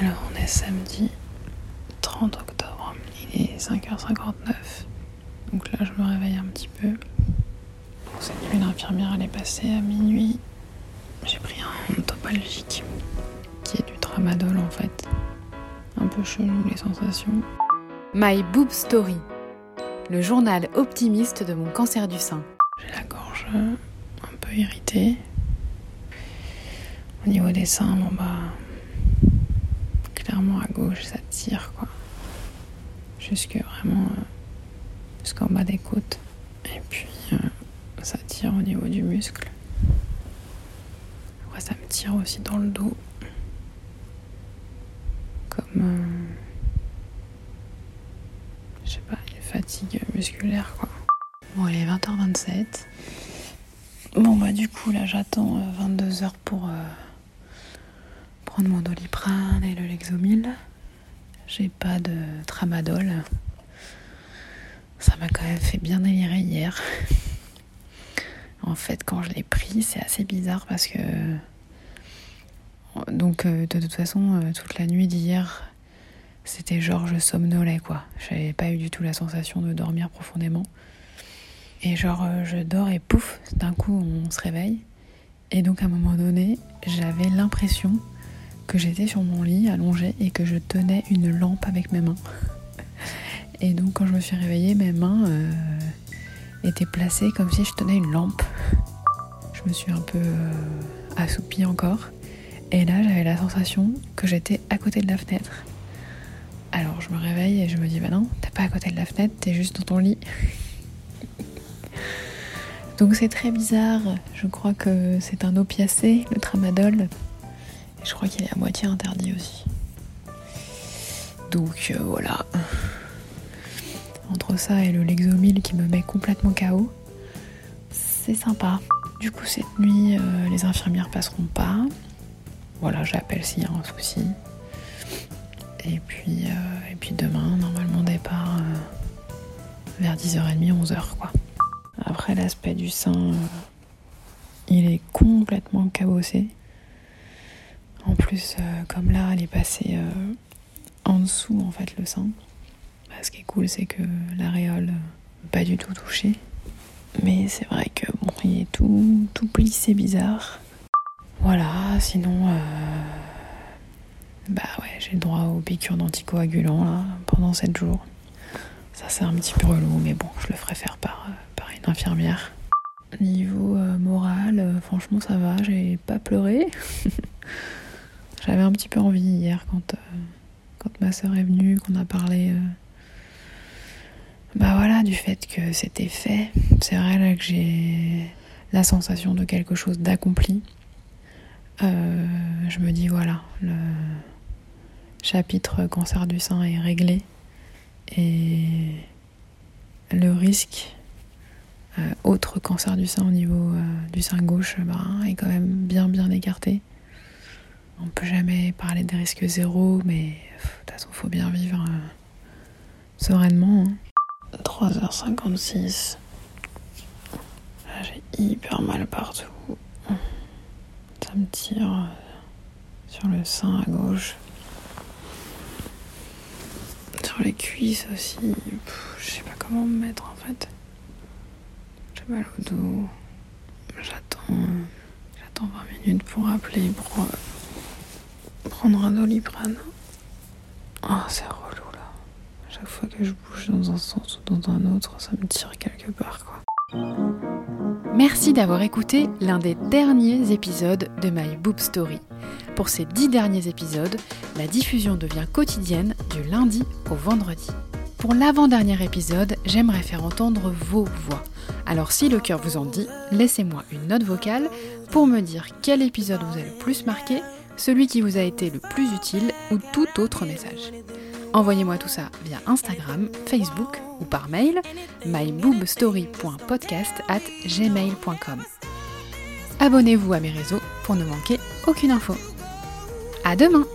Alors, on est samedi 30 octobre. Il est 5h59. Donc là, je me réveille un petit peu. Cette nuit, l'infirmière, elle est passée à minuit. J'ai pris un topalgique qui est du tramadol en fait. Un peu chelou les sensations. My Boob Story, le journal optimiste de mon cancer du sein. J'ai la gorge un peu irritée. Au niveau des seins, bon bah. À gauche, ça tire quoi. Jusque vraiment. euh, jusqu'en bas des côtes. Et puis euh, ça tire au niveau du muscle. Après, ça me tire aussi dans le dos. Comme. euh, je sais pas, une fatigue musculaire quoi. Bon, il est 20h27. Bon, bah, du coup, là, j'attends 22h pour prendre mon doliprane et le Lexomil. J'ai pas de tramadol. Ça m'a quand même fait bien délirer hier. En fait, quand je l'ai pris, c'est assez bizarre parce que. Donc, euh, de toute façon, euh, toute la nuit d'hier, c'était genre je somnolais quoi. J'avais pas eu du tout la sensation de dormir profondément. Et genre euh, je dors et pouf, d'un coup on se réveille. Et donc à un moment donné, j'avais l'impression que j'étais sur mon lit allongée et que je tenais une lampe avec mes mains. Et donc quand je me suis réveillée, mes mains euh, étaient placées comme si je tenais une lampe. Je me suis un peu euh, assoupie encore. Et là j'avais la sensation que j'étais à côté de la fenêtre. Alors je me réveille et je me dis bah non, t'es pas à côté de la fenêtre, t'es juste dans ton lit. Donc c'est très bizarre. Je crois que c'est un opiacé, le tramadol. Je crois qu'il est à moitié interdit aussi. Donc euh, voilà. Entre ça et le Lexomil qui me met complètement KO, c'est sympa. Du coup cette nuit, euh, les infirmières passeront pas. Voilà, j'appelle s'il y a un souci. Et puis, euh, demain, normalement départ vers 10h30, 11h quoi. Après l'aspect du sein, il est complètement cabossé. En plus, euh, comme là, elle est passée euh, en dessous en fait le sein. Bah, ce qui est cool, c'est que l'aréole euh, pas du tout touchée. Mais c'est vrai que bon, il est tout, tout plissé bizarre. Voilà, sinon, bah ouais, j'ai le droit aux piqûres d'anticoagulants là pendant 7 jours. Ça c'est un petit peu relou, mais bon, je le ferai faire par, par une infirmière. Niveau moral, franchement ça va, j'ai pas pleuré. J'avais un petit peu envie hier quand, euh, quand ma soeur est venue, qu'on a parlé. euh, bah voilà, du fait que c'était fait. C'est vrai là que j'ai la sensation de quelque chose d'accompli. Euh, je me dis voilà, le chapitre cancer du sein est réglé et le risque autre cancer du sein au niveau du sein gauche ben, est quand même bien bien écarté. On peut jamais parler des risques zéro, mais de toute façon faut bien vivre euh, sereinement. hein. 3h56. Là, J'ai hyper mal partout. Ça me tire euh, sur le sein à gauche. Sur les cuisses aussi. Je sais pas comment me mettre en fait. J'ai mal au dos. J'attends. J'attends 20 minutes pour appeler pour euh, prendre un doliprane. Ah, c'est relou là. Chaque fois que je bouge dans un sens ou dans un autre, ça me tire quelque part quoi. Merci d'avoir écouté l'un des derniers épisodes de My Boob Story. Pour ces dix derniers épisodes, la diffusion devient quotidienne du lundi au vendredi. Pour l'avant-dernier épisode, j'aimerais faire entendre vos voix. Alors si le cœur vous en dit, laissez-moi une note vocale pour me dire quel épisode vous a le plus marqué, celui qui vous a été le plus utile ou tout autre message. Envoyez-moi tout ça via Instagram, Facebook ou par mail myboobstory.podcast at gmail.com. Abonnez-vous à mes réseaux pour ne manquer aucune info. À demain!